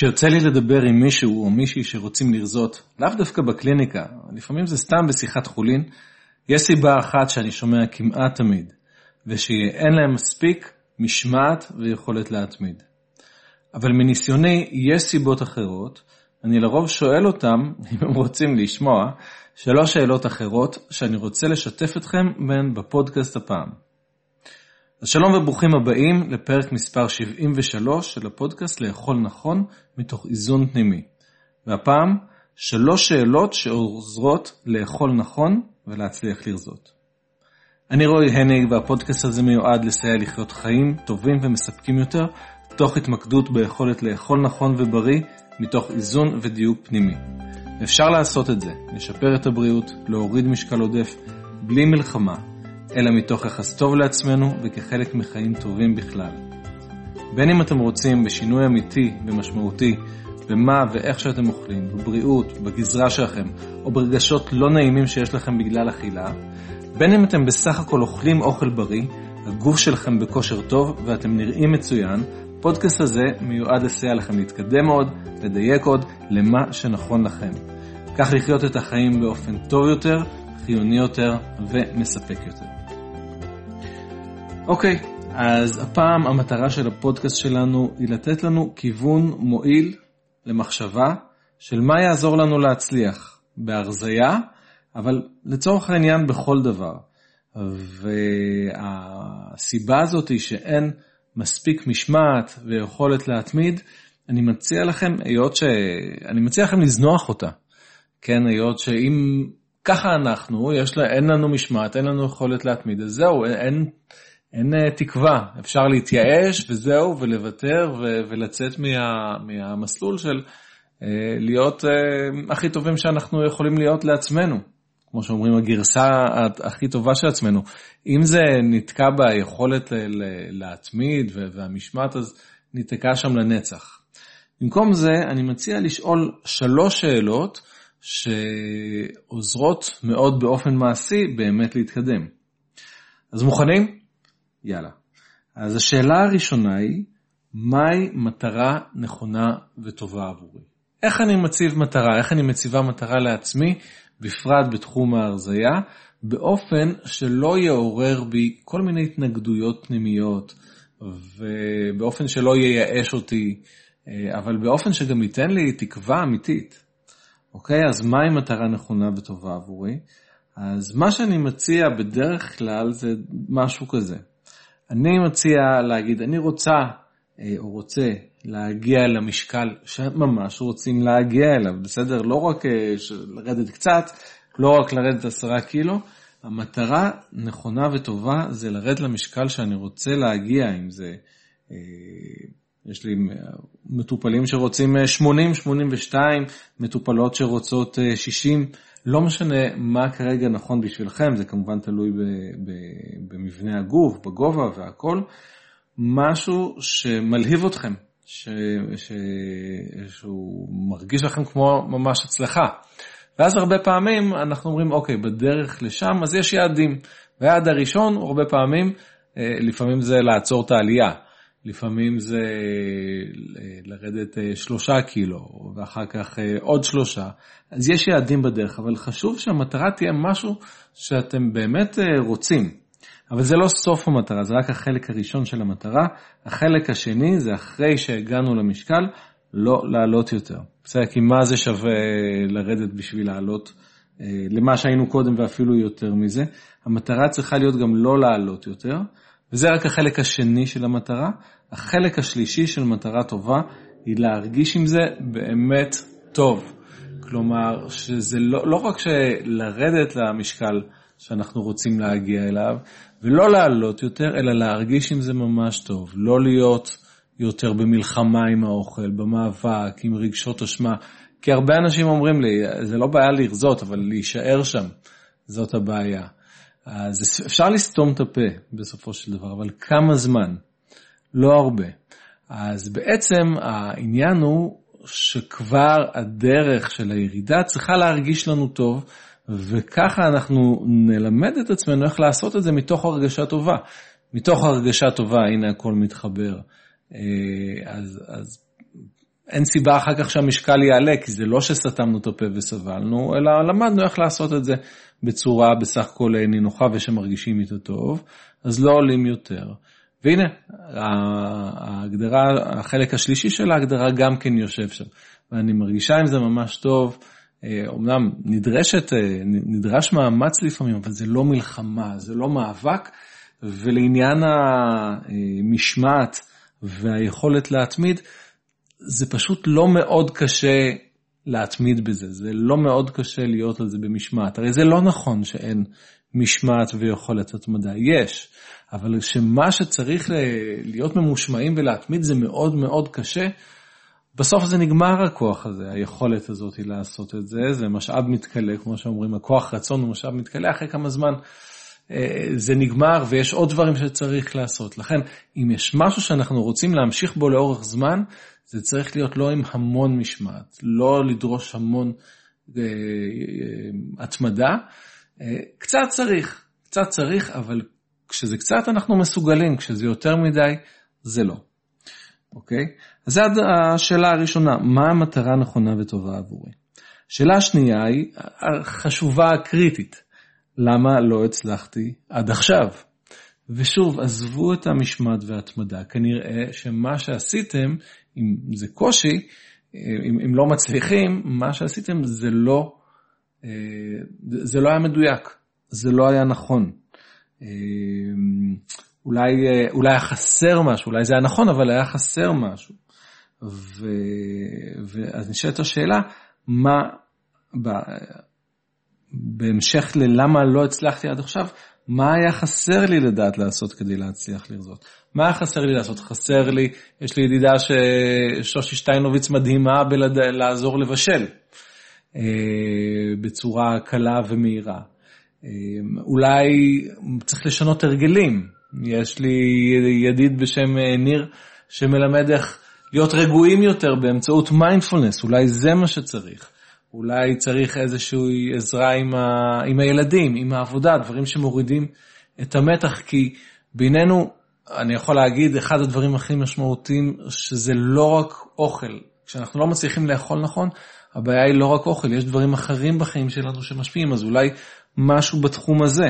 כשיוצא לי לדבר עם מישהו או מישהי שרוצים לרזות, לאו דווקא בקליניקה, לפעמים זה סתם בשיחת חולין, יש סיבה אחת שאני שומע כמעט תמיד, ושאין להם מספיק משמעת ויכולת להתמיד. אבל מניסיוני יש סיבות אחרות, אני לרוב שואל אותם, אם הם רוצים לשמוע, שלוש שאלות אחרות שאני רוצה לשתף אתכם בהן בפודקאסט הפעם. אז שלום וברוכים הבאים לפרק מספר 73 של הפודקאסט לאכול נכון מתוך איזון פנימי. והפעם, שלוש שאלות שעוזרות לאכול נכון ולהצליח לרזות. אני רועי הניג והפודקאסט הזה מיועד לסייע לחיות חיים טובים ומספקים יותר, תוך התמקדות ביכולת לאכול נכון ובריא מתוך איזון ודיוק פנימי. אפשר לעשות את זה, לשפר את הבריאות, להוריד משקל עודף, בלי מלחמה, אלא מתוך יחס טוב לעצמנו וכחלק מחיים טובים בכלל. בין אם אתם רוצים בשינוי אמיתי ומשמעותי במה ואיך שאתם אוכלים, בבריאות, בגזרה שלכם, או ברגשות לא נעימים שיש לכם בגלל אכילה, בין אם אתם בסך הכל אוכלים אוכל בריא, הגוף שלכם בכושר טוב ואתם נראים מצוין, הפודקאסט הזה מיועד לסייע לכם להתקדם עוד, לדייק עוד, למה שנכון לכם. כך לחיות את החיים באופן טוב יותר, חיוני יותר ומספק יותר. אוקיי, אז הפעם המטרה של הפודקאסט שלנו היא לתת לנו כיוון מועיל למחשבה של מה יעזור לנו להצליח בהרזייה, אבל לצורך העניין בכל דבר. והסיבה הזאת היא שאין מספיק משמעת ויכולת להתמיד, אני מציע לכם, היות ש... אני מציע לכם לזנוח אותה. כן, היות שאם ככה אנחנו, יש לה, אין לנו משמעת, אין לנו יכולת להתמיד, אז זהו, אין, אין, אה, תקווה. אפשר להתייאש וזהו, ולוותר ו, ולצאת מה, מהמסלול של אה, להיות אה, הכי טובים שאנחנו יכולים להיות לעצמנו. כמו שאומרים, הגרסה הכי טובה של עצמנו. אם זה נתקע ביכולת להתמיד והמשמעת, אז ניתקע שם לנצח. במקום זה, אני מציע לשאול שלוש שאלות שעוזרות מאוד באופן מעשי באמת להתקדם. אז מוכנים? יאללה. אז השאלה הראשונה היא, מהי מטרה נכונה וטובה עבורי? איך אני מציב מטרה? איך אני מציבה מטרה לעצמי בפרט בתחום ההרזייה, באופן שלא יעורר בי כל מיני התנגדויות פנימיות, ובאופן שלא ייאש אותי, אה, אבל באופן שגם ייתן לי תקווה אמיתית. אוקיי, אז מהי מטרה נכונה וטובה עבורי? אז מה שאני מציע בדרך כלל זה משהו כזה. אני מציע להגיד, אני רוצה אה, או רוצה להגיע למשקל שממש רוצים להגיע אליו, בסדר? לא רק אה, לרדת קצת, לא רק לרדת עשרה קילו, המטרה נכונה וטובה זה לרדת למשקל שאני רוצה להגיע, אם זה, אה, יש לי מטופלים שרוצים 80, 82, מטופלות שרוצות 60, לא משנה מה כרגע נכון בשבילכם, זה כמובן תלוי במבנה הגוף, בגובה והכל. משהו שמלהיב אתכם, ש, ש, שהוא מרגיש לכם כמו ממש הצלחה. ואז הרבה פעמים אנחנו אומרים, אוקיי, בדרך לשם, אז יש יעדים. והיעד הראשון, הרבה פעמים, אה, לפעמים זה לעצור את העלייה. לפעמים זה אה, לרדת אה, שלושה קילו, ואחר כך עוד שלושה. אז יש יעדים בדרך, אבל חשוב שהמטרה תהיה משהו שאתם באמת רוצים. אבל זה לא סוף המטרה, זה רק החלק הראשון של המטרה. החלק השני זה אחרי שהגענו למשקל, לא לעלות יותר. בסדר, כי מה זה שווה לרדת בשביל לעלות אה, למה שהיינו קודם ואפילו יותר מזה. המטרה צריכה להיות גם לא לעלות יותר, וזה רק החלק השני של המטרה. החלק השלישי של מטרה טובה היא להרגיש עם זה באמת טוב. כלומר, שזה לא, לא רק שלרדת למשקל שאנחנו רוצים להגיע אליו, ולא לעלות יותר, אלא להרגיש עם זה ממש טוב. לא להיות יותר במלחמה עם האוכל, במאבק, עם רגשות אשמה. כי הרבה אנשים אומרים לי, זה לא בעיה לרזות, אבל להישאר שם, זאת הבעיה. אז אפשר לסתום את הפה בסופו של דבר, אבל כמה זמן? לא הרבה. אז בעצם העניין הוא שכבר הדרך של הירידה צריכה להרגיש לנו טוב, וככה אנחנו נלמד את עצמנו איך לעשות את זה מתוך הרגשה טובה. מתוך הרגשה טובה, הנה הכל מתחבר. אה, אז, אז אין סיבה אחר כך שהמשקל יעלה, כי זה לא שסתמנו את הפה וסבלנו, אלא למדנו איך לעשות את זה בצורה בסך הכל נינוחה ושמרגישים איתו טוב, אז לא עולים יותר. והנה, ההגדרה, החלק השלישי של ההגדרה גם כן יושב שם, ואני מרגישה עם זה ממש טוב. אומנם נדרשת, נדרש מאמץ לפעמים, אבל זה לא מלחמה, זה לא מאבק, ולעניין המשמעת והיכולת להתמיד, זה פשוט לא מאוד קשה להתמיד בזה, זה לא מאוד קשה להיות על זה במשמעת. הרי זה לא נכון שאין משמעת ויכולת התמדה, יש, אבל שמה שצריך להיות ממושמעים ולהתמיד זה מאוד מאוד קשה, בסוף זה נגמר הכוח הזה, היכולת הזאת לעשות את זה, זה משאב מתכלה, כמו שאומרים, הכוח רצון הוא משאב מתכלה, אחרי כמה זמן זה נגמר ויש עוד דברים שצריך לעשות. לכן, אם יש משהו שאנחנו רוצים להמשיך בו לאורך זמן, זה צריך להיות לא עם המון משמעת, לא לדרוש המון אה, אה, התמדה, קצת צריך, קצת צריך, אבל כשזה קצת אנחנו מסוגלים, כשזה יותר מדי, זה לא. אוקיי? אז זו השאלה הראשונה, מה המטרה הנכונה וטובה עבורי? שאלה השנייה היא החשובה הקריטית, למה לא הצלחתי עד עכשיו? ושוב, עזבו את המשמעת וההתמדה, כנראה שמה שעשיתם, אם זה קושי, אם, אם לא מצליחים, מה שעשיתם זה לא, זה לא היה מדויק, זה לא היה נכון. אולי, אולי היה חסר משהו, אולי זה היה נכון, אבל היה חסר משהו. ו... ואז נשאלת השאלה, מה. בהמשך ללמה לא הצלחתי עד עכשיו, מה היה חסר לי לדעת לעשות כדי להצליח לרזות? מה היה חסר לי לעשות? חסר לי, יש לי ידידה ששושי שטיינוביץ מדהימה בלעזור לבשל אה, בצורה קלה ומהירה. אה, אולי צריך לשנות הרגלים. יש לי ידיד בשם אה, ניר שמלמד איך להיות רגועים יותר באמצעות מיינדפולנס, אולי זה מה שצריך. אולי צריך איזושהי עזרה עם, ה... עם הילדים, עם העבודה, דברים שמורידים את המתח, כי בינינו, אני יכול להגיד, אחד הדברים הכי משמעותיים, שזה לא רק אוכל. כשאנחנו לא מצליחים לאכול נכון, הבעיה היא לא רק אוכל, יש דברים אחרים בחיים שלנו שמשפיעים, אז אולי משהו בתחום הזה.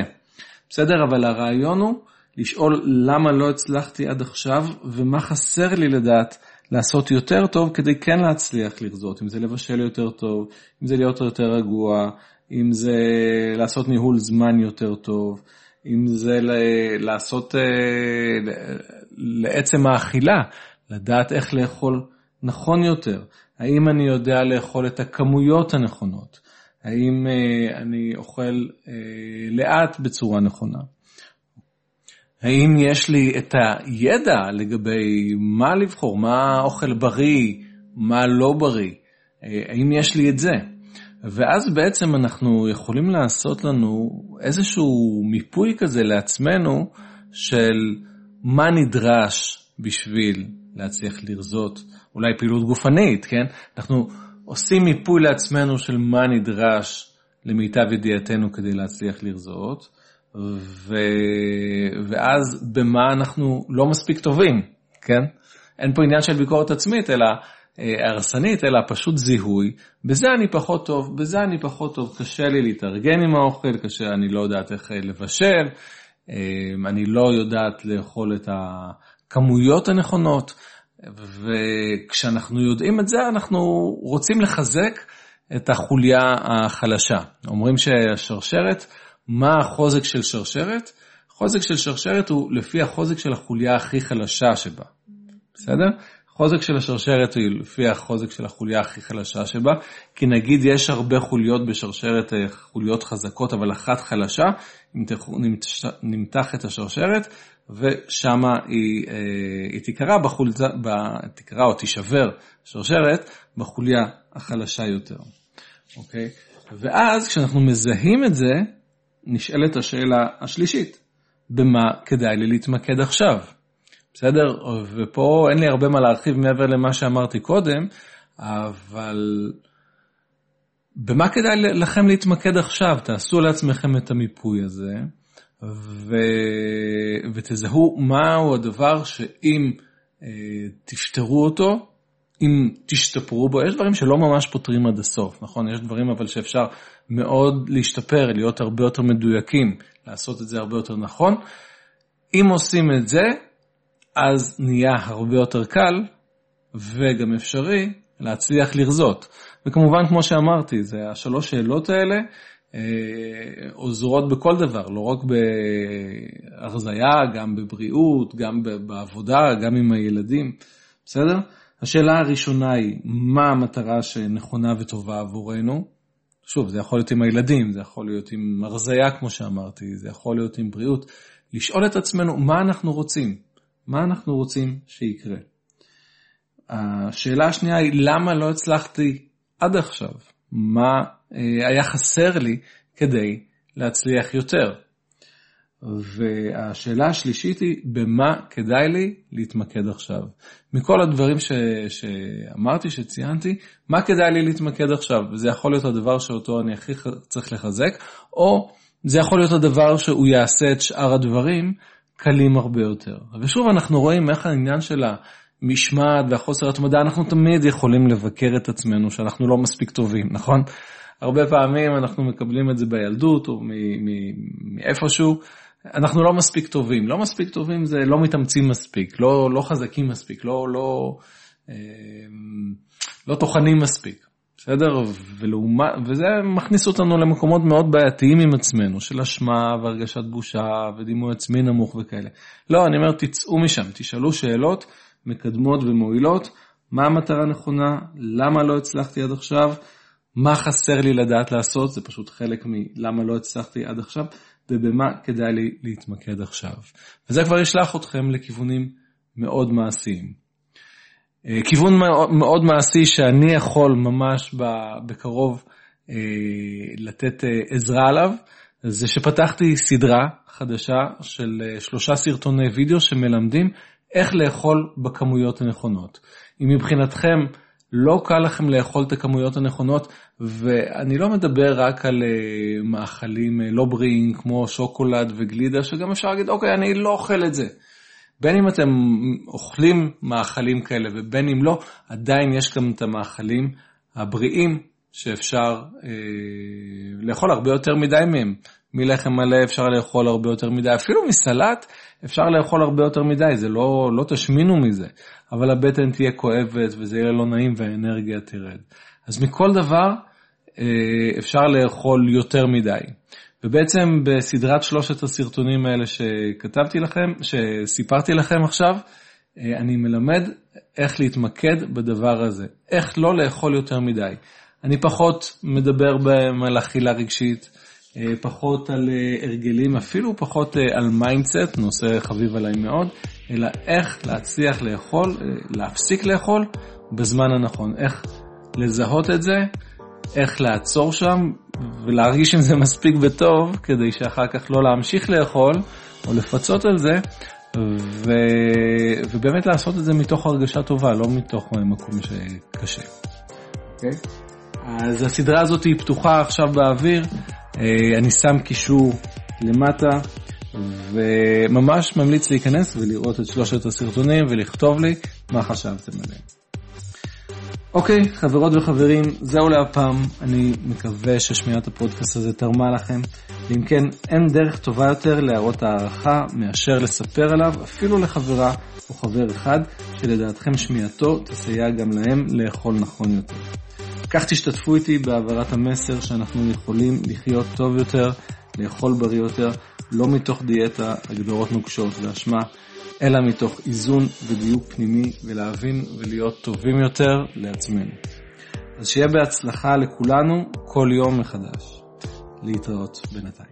בסדר? אבל הרעיון הוא לשאול למה לא הצלחתי עד עכשיו, ומה חסר לי לדעת לעשות יותר טוב כדי כן להצליח לרזות, אם זה לבשל יותר טוב, אם זה להיות יותר רגוע, אם זה לעשות ניהול זמן יותר טוב, אם זה לעשות אה, לעצם האכילה, לדעת איך לאכול נכון יותר, האם אני יודע לאכול את הכמויות הנכונות, האם אה, אני אוכל אה, לאט בצורה נכונה. האם יש לי את הידע לגבי מה לבחור, מה אוכל בריא, מה לא בריא, האם יש לי את זה? ואז בעצם אנחנו יכולים לעשות לנו איזשהו מיפוי כזה לעצמנו של מה נדרש בשביל להצליח לרזות, אולי פעילות גופנית, כן? אנחנו עושים מיפוי לעצמנו של מה נדרש למיטב ידיעתנו כדי להצליח לרזות, ו... ואז במה אנחנו לא מספיק טובים, כן? אין פה עניין של ביקורת עצמית, אלא אה, הרסנית, אלא פשוט זיהוי. בזה אני פחות טוב, בזה אני פחות טוב, קשה לי להתארגן עם האוכל, קשה, אני לא יודעת איך אה, לבשל, אה, אני לא יודעת לאכול את הכמויות הנכונות, וכשאנחנו יודעים את זה, אנחנו רוצים לחזק את החוליה החלשה. אומרים שהשרשרת, מה החוזק של שרשרת? חוזק של שרשרת הוא לפי החוזק של החוליה הכי חלשה שבה, בסדר? חוזק של השרשרת הוא לפי החוזק של החוליה הכי חלשה שבה, כי נגיד יש הרבה חוליות בשרשרת, אה, חוליות חזקות, אבל אחת חלשה, נמתח את השרשרת, ושמה היא, אה, היא תיקרא, בחולצה, תיקרא או תישבר שרשרת בחוליה החלשה יותר, אוקיי? ואז כשאנחנו מזהים את זה, נשאלת השאלה השלישית, במה כדאי לי להתמקד עכשיו? בסדר? ופה אין לי הרבה מה להרחיב מעבר למה שאמרתי קודם, אבל במה כדאי לכם להתמקד עכשיו? תעשו לעצמכם את המיפוי הזה, ו... ותזהו מהו הדבר שאם אה, תפתרו אותו, אם תשתפרו בו, יש דברים שלא ממש פותרים עד הסוף, נכון? יש דברים אבל שאפשר מאוד להשתפר, להיות הרבה יותר מדויקים, לעשות את זה הרבה יותר נכון. אם עושים את זה, אז נהיה הרבה יותר קל וגם אפשרי להצליח לרזות. וכמובן, כמו שאמרתי, זה השלוש שאלות האלה אה, עוזרות בכל דבר, לא רק בהרזייה, גם בבריאות, גם בעבודה, גם עם הילדים, בסדר? השאלה הראשונה היא, מה המטרה שנכונה וטובה עבורנו? שוב, זה יכול להיות עם הילדים, זה יכול להיות עם הרזייה, כמו שאמרתי, זה יכול להיות עם בריאות. לשאול את עצמנו, מה אנחנו רוצים? מה אנחנו רוצים שיקרה? השאלה השנייה היא, למה לא הצלחתי עד עכשיו? מה אה, היה חסר לי כדי להצליח יותר? והשאלה השלישית היא, במה כדאי לי להתמקד עכשיו? מכל הדברים ש, שאמרתי, שציינתי, מה כדאי לי להתמקד עכשיו? וזה יכול להיות הדבר שאותו אני הכי צריך לחזק, או זה יכול להיות הדבר שהוא יעשה את שאר הדברים קלים הרבה יותר. ושוב, אנחנו רואים איך העניין של המשמעת והחוסר התמדה, אנחנו תמיד יכולים לבקר את עצמנו שאנחנו לא מספיק טובים, נכון? הרבה פעמים אנחנו מקבלים את זה בילדות או מאיפשהו, אנחנו לא מספיק טובים. לא מספיק טובים זה לא מתאמצים מספיק, לא, לא חזקים מספיק, לא, לא, אה, לא טוחנים מספיק. בסדר? ולעומת, וזה מכניס אותנו למקומות מאוד בעייתיים עם עצמנו, של אשמה והרגשת בושה ודימוי עצמי נמוך וכאלה. לא, אני אומר, תצאו משם, תשאלו שאלות מקדמות ומועילות, מה המטרה הנכונה, למה לא הצלחתי עד עכשיו, מה חסר לי לדעת לעשות, זה פשוט חלק מלמה לא הצלחתי עד עכשיו, ובמה כדאי לי להתמקד עכשיו. וזה כבר ישלח אתכם לכיוונים מאוד מעשיים. אה, כיוון מאוד מעשי שאני יכול ממש בקרוב אה, לתת אה, עזרה עליו, זה שפתחתי סדרה חדשה של שלושה סרטוני וידאו שמלמדים איך לאכול בכמויות הנכונות. אם מבחינתכם לא קל לכם לאכול את הכמויות הנכונות, ואני לא מדבר רק על מאכלים לא בריאים כמו שוקולד וגלידה, שגם אפשר להגיד, אוקיי, אני לא אוכל את זה. בין אם אתם אוכלים מאכלים כאלה ובין אם לא, עדיין יש גם את המאכלים הבריאים שאפשר אה, לאכול הרבה יותר מדי מהם. מלחם מלא אפשר לאכול הרבה יותר מדי, אפילו מסלט אפשר לאכול הרבה יותר מדי, זה לא, לא תשמינו מזה, אבל הבטן תהיה כואבת וזה יהיה לא נעים והאנרגיה תרד. אז מכל דבר אה, אפשר לאכול יותר מדי. ובעצם בסדרת שלושת הסרטונים האלה שכתבתי לכם, שסיפרתי לכם עכשיו, אה, אני מלמד איך להתמקד בדבר הזה, איך לא לאכול יותר מדי. אני פחות מדבר בהם על אכילה רגשית, פחות על אה, הרגלים, אפילו פחות על mindset, נושא חביב עליי מאוד, אלא איך להצליח לאכול, להפסיק לאכול בזמן הנכון, איך לזהות את זה, איך לעצור שם ולהרגיש עם זה מספיק בטוב כדי שאחר כך לא להמשיך לאכול או לפצות על זה ו... ובאמת לעשות את זה מתוך הרגשה טובה, לא מתוך מקום שקשה. Okay. אוקיי? אז הסדרה הזאת היא פתוחה עכשיו באוויר, אה, אני שם קישור למטה וממש ממליץ להיכנס ולראות את שלושת הסרטונים ולכתוב לי מה חשבתם עליהם. אוקיי, חברות וחברים, זהו להפעם. אני מקווה ששמיעת הפודקאסט הזה תרמה לכם. ואם כן, אין דרך טובה יותר להראות הערכה מאשר לספר עליו, אפילו לחברה או חבר אחד, שלדעתכם שמיעתו תסייע גם להם לאכול נכון יותר. כך תשתתפו איתי בהעברת המסר שאנחנו יכולים לחיות טוב יותר, לאכול בריא יותר, לא מתוך דיאטה, הגדרות נוקשות ואשמה, אלא מתוך איזון ודיוק פנימי ולהבין ולהיות טובים יותר לעצמנו. אז שיהיה בהצלחה לכולנו כל יום מחדש. להתראות בינתיים.